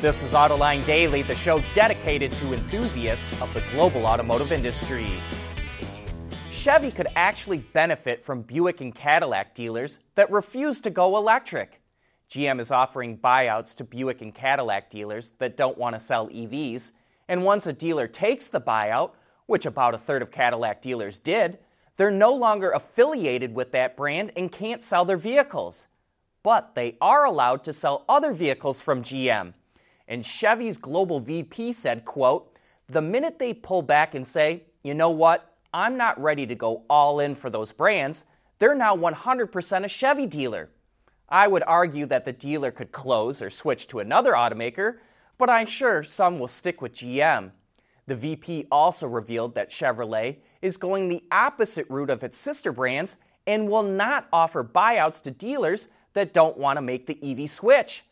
This is Autoline Daily, the show dedicated to enthusiasts of the global automotive industry. Chevy could actually benefit from Buick and Cadillac dealers that refuse to go electric. GM is offering buyouts to Buick and Cadillac dealers that don't want to sell EVs, and once a dealer takes the buyout, which about a third of Cadillac dealers did, they're no longer affiliated with that brand and can't sell their vehicles. But they are allowed to sell other vehicles from GM. And Chevy's global VP said, quote, "The minute they pull back and say, "You know what? I'm not ready to go all in for those brands," they're now 100% a Chevy dealer. I would argue that the dealer could close or switch to another automaker, but I'm sure some will stick with GM. The VP also revealed that Chevrolet is going the opposite route of its sister brands and will not offer buyouts to dealers that don't want to make the EV switch.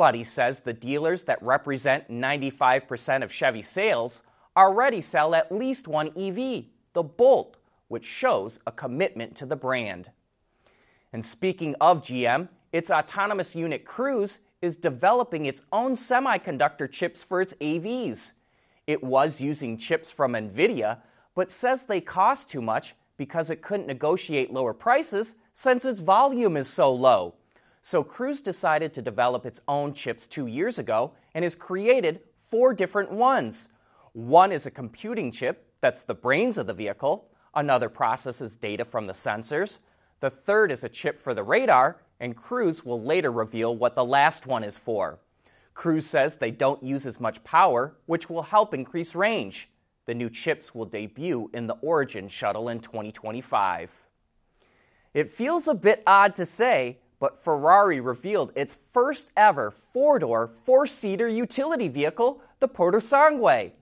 But he says the dealers that represent 95% of Chevy sales already sell at least one EV, the Bolt, which shows a commitment to the brand. And speaking of GM, its autonomous unit Cruise is developing its own semiconductor chips for its AVs. It was using chips from NVIDIA, but says they cost too much because it couldn't negotiate lower prices since its volume is so low. So Cruise decided to develop its own chips two years ago and has created four different ones. One is a computing chip that's the brains of the vehicle, another processes data from the sensors, the third is a chip for the radar, and Cruise will later reveal what the last one is for. Cruise says they don't use as much power, which will help increase range. The new chips will debut in the Origin shuttle in 2025. It feels a bit odd to say, but Ferrari revealed its first ever four door, four seater utility vehicle, the Purosangue.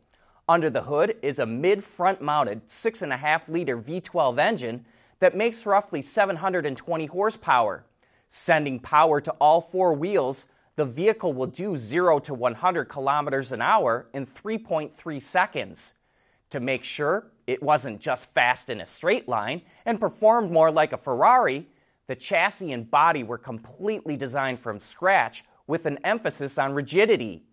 Under the hood is a mid front mounted 6.5 liter V12 engine that makes roughly 720 horsepower. Sending power to all four wheels, the vehicle will do 0 to 100 kilometers an hour in 3.3 seconds. To make sure it wasn't just fast in a straight line and performed more like a Ferrari, the chassis and body were completely designed from scratch with an emphasis on rigidity.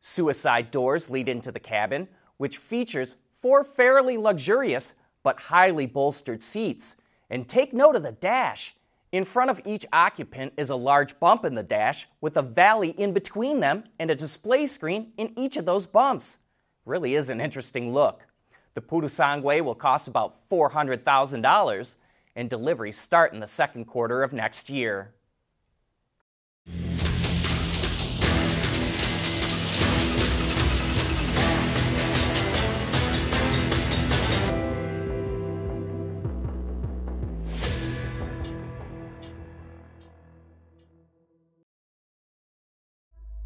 Suicide doors lead into the cabin, which features four fairly luxurious but highly bolstered seats. And take note of the dash. In front of each occupant is a large bump in the dash with a valley in between them and a display screen in each of those bumps. Really is an interesting look. The Purosangue will cost about $400,000 and deliveries start in the second quarter of next year.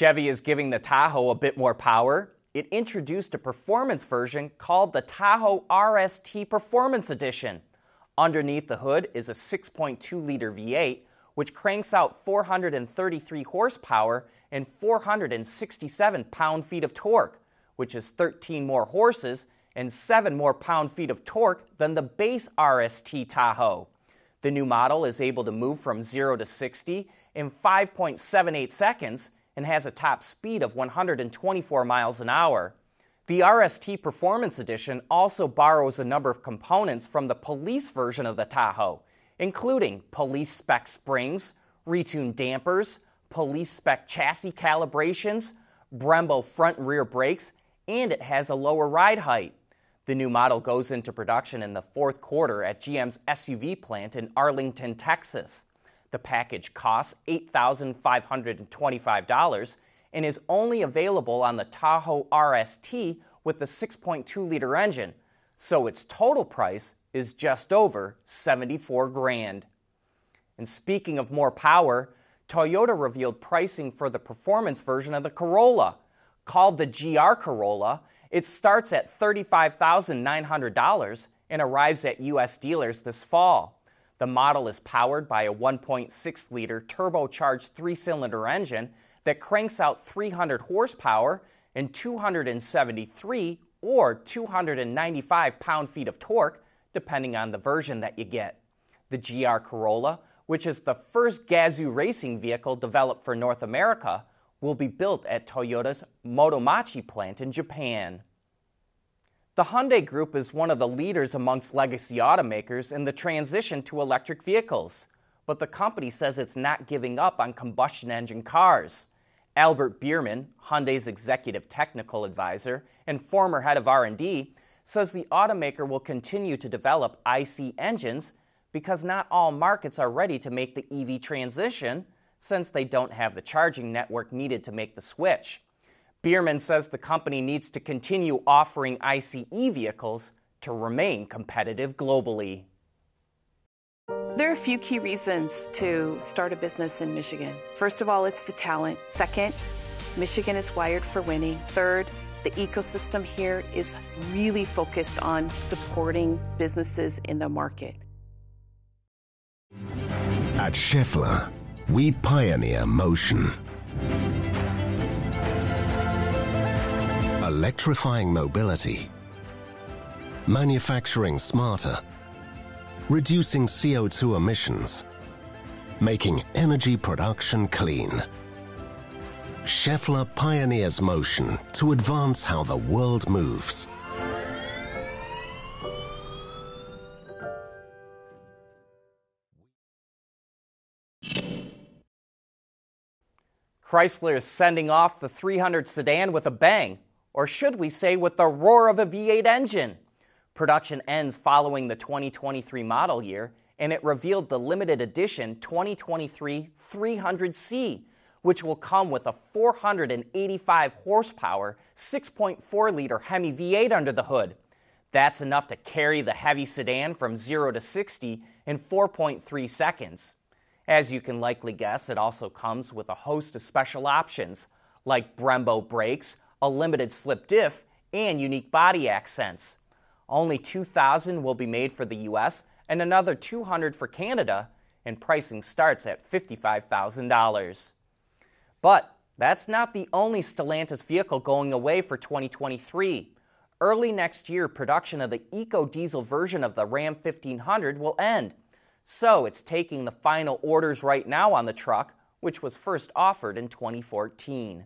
Chevy is giving the Tahoe a bit more power. It introduced a performance version called the Tahoe RST Performance Edition. Underneath the hood is a 6.2 liter V8, which cranks out 433 horsepower and 467 pound feet of torque, which is 13 more horses and 7 more pound feet of torque than the base RST Tahoe. The new model is able to move from 0 to 60 in 5.78 seconds and has a top speed of 124 miles an hour. The RST Performance Edition also borrows a number of components from the police version of the Tahoe, including police spec springs, retuned dampers, police spec chassis calibrations, Brembo front and rear brakes, and it has a lower ride height. The new model goes into production in the fourth quarter at GM's SUV plant in Arlington, Texas. The package costs $8,525 and is only available on the Tahoe RST with the 6.2 liter engine, so its total price is just over 74 grand. And speaking of more power, Toyota revealed pricing for the performance version of the Corolla. Called the GR Corolla, it starts at $35,900 and arrives at U.S. dealers this fall. The model is powered by a 1.6 liter turbocharged three cylinder engine that cranks out 300 horsepower and 273 or 295 pound feet of torque, depending on the version that you get. The GR Corolla, which is the first Gazoo racing vehicle developed for North America, will be built at Toyota's Motomachi plant in Japan. The Hyundai Group is one of the leaders amongst legacy automakers in the transition to electric vehicles, but the company says it's not giving up on combustion engine cars. Albert Biermann, Hyundai's executive technical advisor and former head of R&D, says the automaker will continue to develop IC engines because not all markets are ready to make the EV transition since they don't have the charging network needed to make the switch. Biermann says the company needs to continue offering ICE vehicles to remain competitive globally. There are a few key reasons to start a business in Michigan. First of all, it's the talent. Second, Michigan is wired for winning. Third, the ecosystem here is really focused on supporting businesses in the market. At Schaeffler, we pioneer motion electrifying mobility, manufacturing smarter, reducing CO2 emissions, making energy production clean. Schaeffler pioneers motion to advance how the world moves. Chrysler is sending off the 300 sedan with a bang or should we say with the roar of a V8 engine? Production ends following the 2023 model year, and it revealed the limited edition 2023 300C, which will come with a 485 horsepower, 6.4 liter Hemi V8 under the hood. That's enough to carry the heavy sedan from 0 to 60 in 4.3 seconds. As you can likely guess, it also comes with a host of special options, like Brembo brakes, a limited slip diff, and unique body accents. Only 2,000 will be made for the US and another 200 for Canada, and pricing starts at $55,000. But that's not the only Stellantis vehicle going away for 2023. Early next year, production of the eco diesel version of the Ram 1500 will end. So it's taking the final orders right now on the truck, which was first offered in 2014.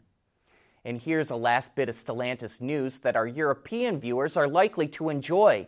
And here's a last bit of Stellantis news that our European viewers are likely to enjoy.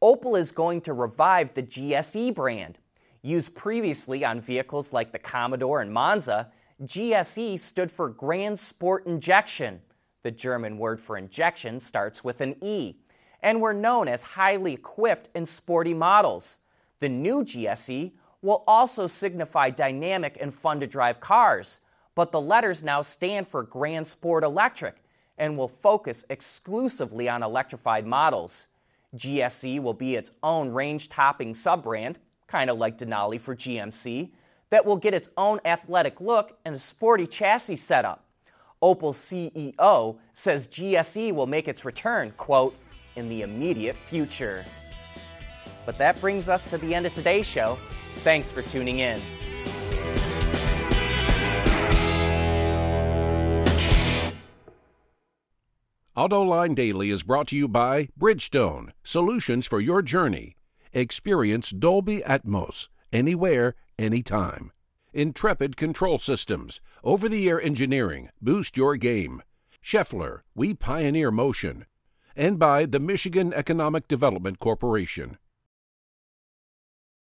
Opel is going to revive the GSE brand. Used previously on vehicles like the Commodore and Monza, GSE stood for Grand Sport Injection. The German word for injection starts with an E, and were known as highly equipped and sporty models. The new GSE will also signify dynamic and fun to drive cars but the letters now stand for Grand Sport Electric and will focus exclusively on electrified models. GSE will be its own range topping sub brand, kind of like Denali for GMC, that will get its own athletic look and a sporty chassis setup. Opel CEO says GSE will make its return, quote, in the immediate future. But that brings us to the end of today's show. Thanks for tuning in. AutoLine Daily is brought to you by Bridgestone, solutions for your journey. Experience Dolby Atmos, anywhere, anytime. Intrepid Control Systems, over the air engineering, boost your game. Schaeffler, we pioneer motion. And by the Michigan Economic Development Corporation.